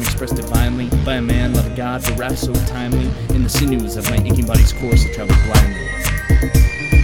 expressed divinely by a man, love of God, the rap so timely in the sinews of my aching body's course, I travel blindly.